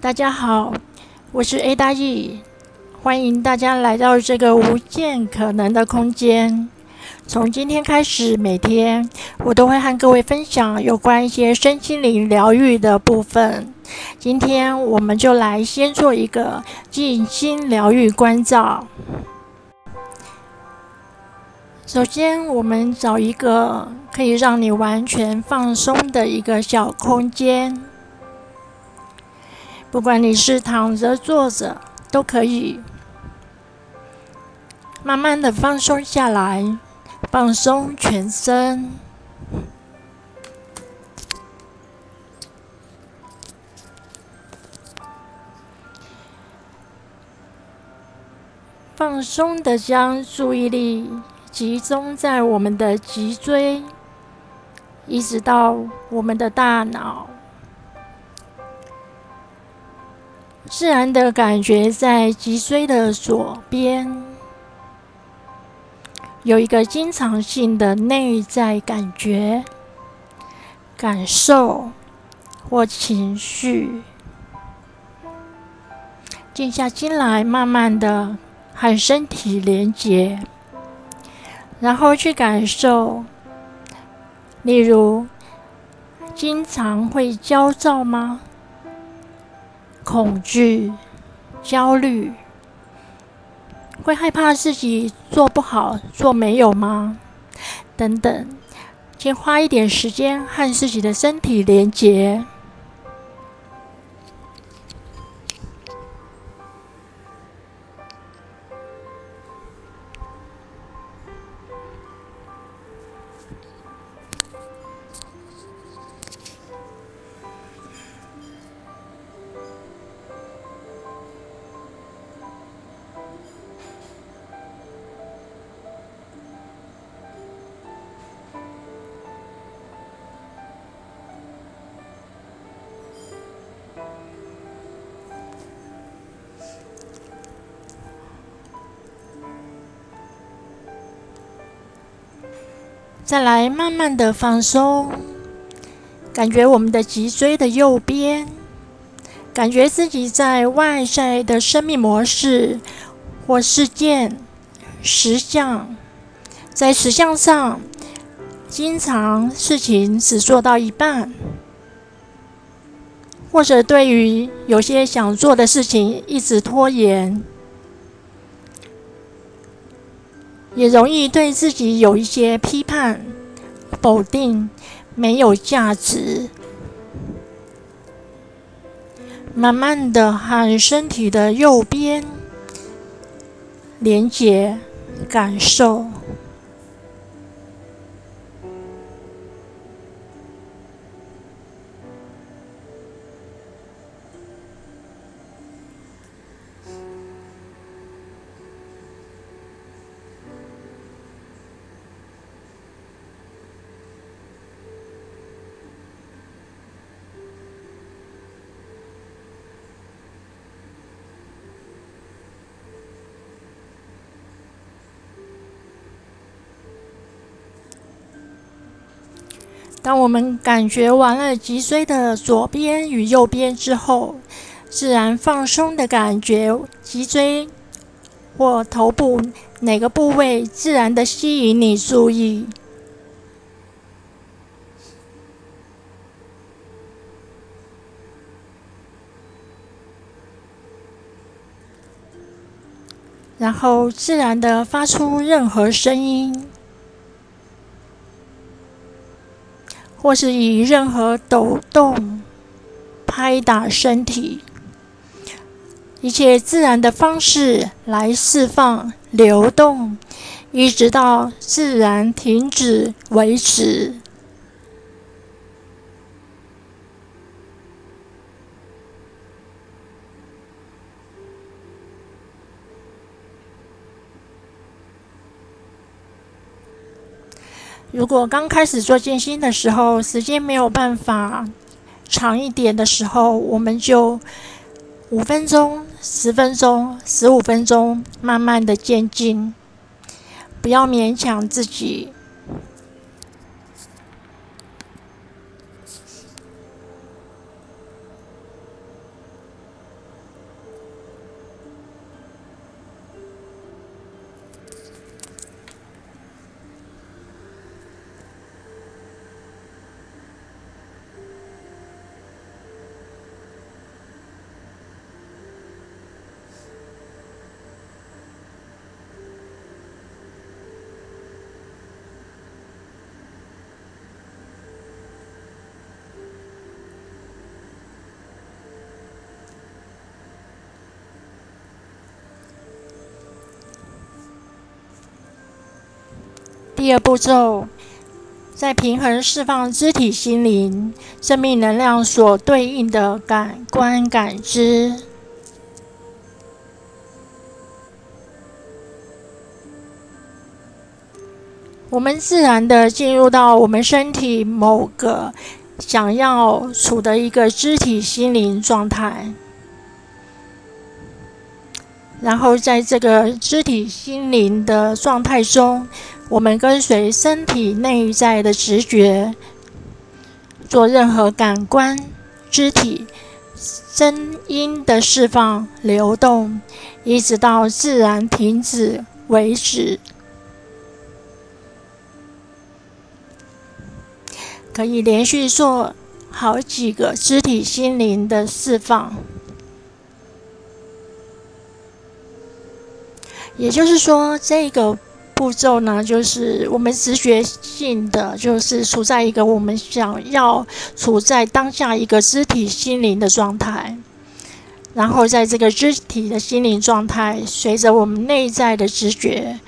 大家好，我是 A 大 E，欢迎大家来到这个无限可能的空间。从今天开始，每天我都会和各位分享有关一些身心灵疗愈的部分。今天我们就来先做一个静心疗愈关照。首先，我们找一个可以让你完全放松的一个小空间。不管你是躺着、坐着，都可以慢慢的放松下来，放松全身，放松的将注意力集中在我们的脊椎，一直到我们的大脑。自然的感觉在脊椎的左边，有一个经常性的内在感觉、感受或情绪，静下心来，慢慢的和身体连接，然后去感受。例如，经常会焦躁吗？恐惧、焦虑，会害怕自己做不好、做没有吗？等等，先花一点时间和自己的身体连接。再来，慢慢的放松，感觉我们的脊椎的右边，感觉自己在外在的生命模式或事件、实相，在实相上，经常事情只做到一半，或者对于有些想做的事情一直拖延。也容易对自己有一些批判、否定，没有价值。慢慢的和身体的右边连接，感受。当我们感觉完了脊椎的左边与右边之后，自然放松的感觉，脊椎或头部哪个部位自然的吸引你注意，然后自然的发出任何声音。或是以任何抖动、拍打身体，一切自然的方式来释放、流动，一直到自然停止为止。如果刚开始做静心的时候，时间没有办法长一点的时候，我们就五分钟、十分钟、十五分钟，慢慢的渐进，不要勉强自己。第二步骤，在平衡释放肢体、心灵、生命能量所对应的感官感知。我们自然的进入到我们身体某个想要处的一个肢体心灵状态，然后在这个肢体心灵的状态中，我们跟随身体内在的直觉，做任何感官、肢体、声音的释放、流动，一直到自然停止为止。可以连续做好几个肢体心灵的释放，也就是说，这个步骤呢，就是我们直觉性的，就是处在一个我们想要处在当下一个肢体心灵的状态，然后在这个肢体的心灵状态，随着我们内在的直觉，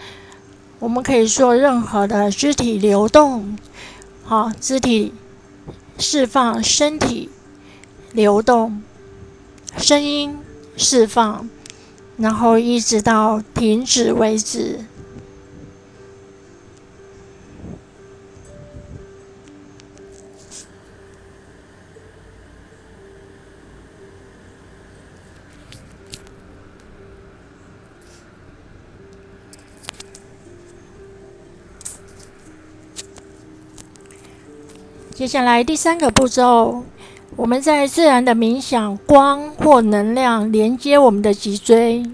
我们可以做任何的肢体流动。好，肢体释放，身体流动，声音释放，然后一直到停止为止。接下来第三个步骤，我们在自然的冥想光或能量连接我们的脊椎，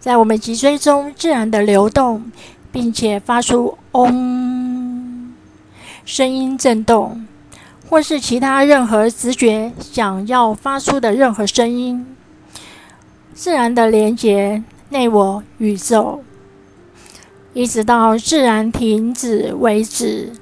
在我们脊椎中自然的流动，并且发出“嗡”声音震动，或是其他任何直觉想要发出的任何声音，自然的连接内我宇宙，一直到自然停止为止。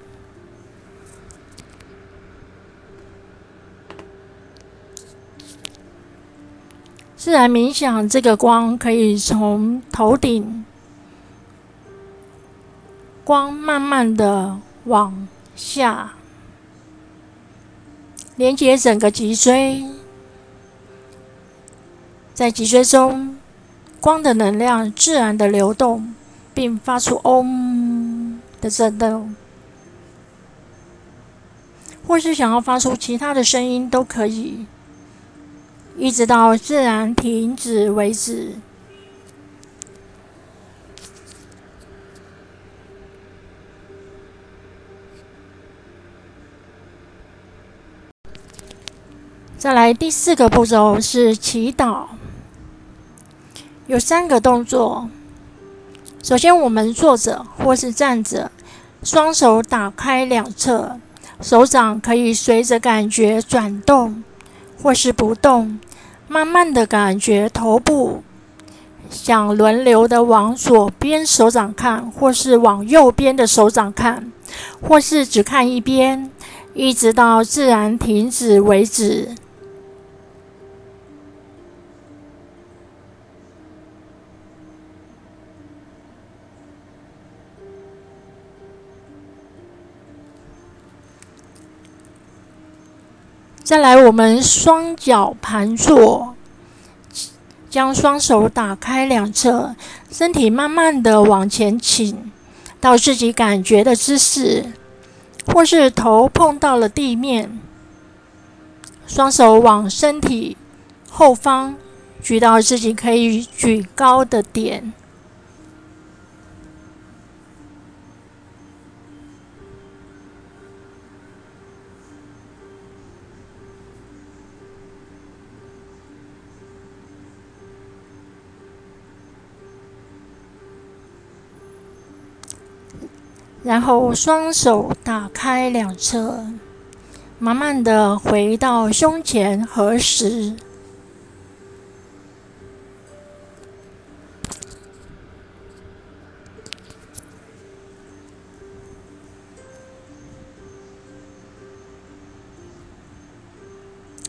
自然冥想，这个光可以从头顶光慢慢的往下，连接整个脊椎，在脊椎中，光的能量自然的流动，并发出“嗡”的震动，或是想要发出其他的声音都可以。一直到自然停止为止。再来第四个步骤是祈祷，有三个动作。首先，我们坐着或是站着，双手打开两侧，手掌可以随着感觉转动或是不动。慢慢的感觉头部想轮流的往左边手掌看，或是往右边的手掌看，或是只看一边，一直到自然停止为止。再来，我们双脚盘坐，将双手打开两侧，身体慢慢的往前倾到自己感觉的姿势，或是头碰到了地面，双手往身体后方举到自己可以举高的点。然后双手打开两侧，慢慢的回到胸前合十。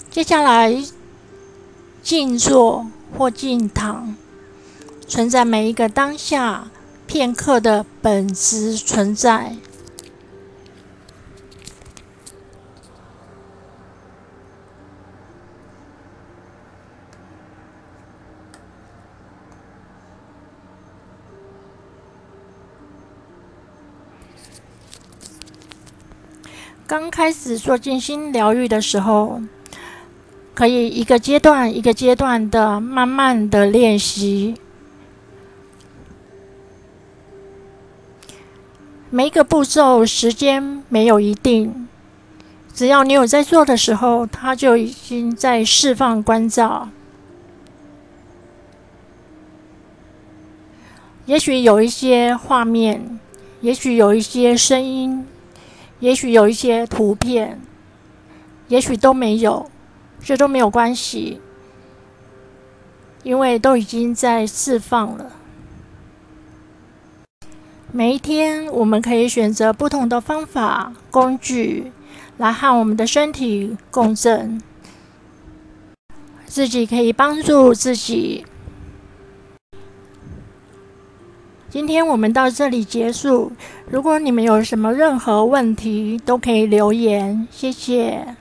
接下来静坐或静躺，存在每一个当下。片刻的本质存在。刚开始做静心疗愈的时候，可以一个阶段一个阶段的慢慢的练习，每一个步骤时间没有一定，只要你有在做的时候，它就已经在释放关照。也许有一些画面，也许有一些声音。也许有一些图片，也许都没有，这都没有关系，因为都已经在释放了。每一天，我们可以选择不同的方法、工具来和我们的身体共振，自己可以帮助自己。今天我们到这里结束。如果你们有什么任何问题，都可以留言。谢谢。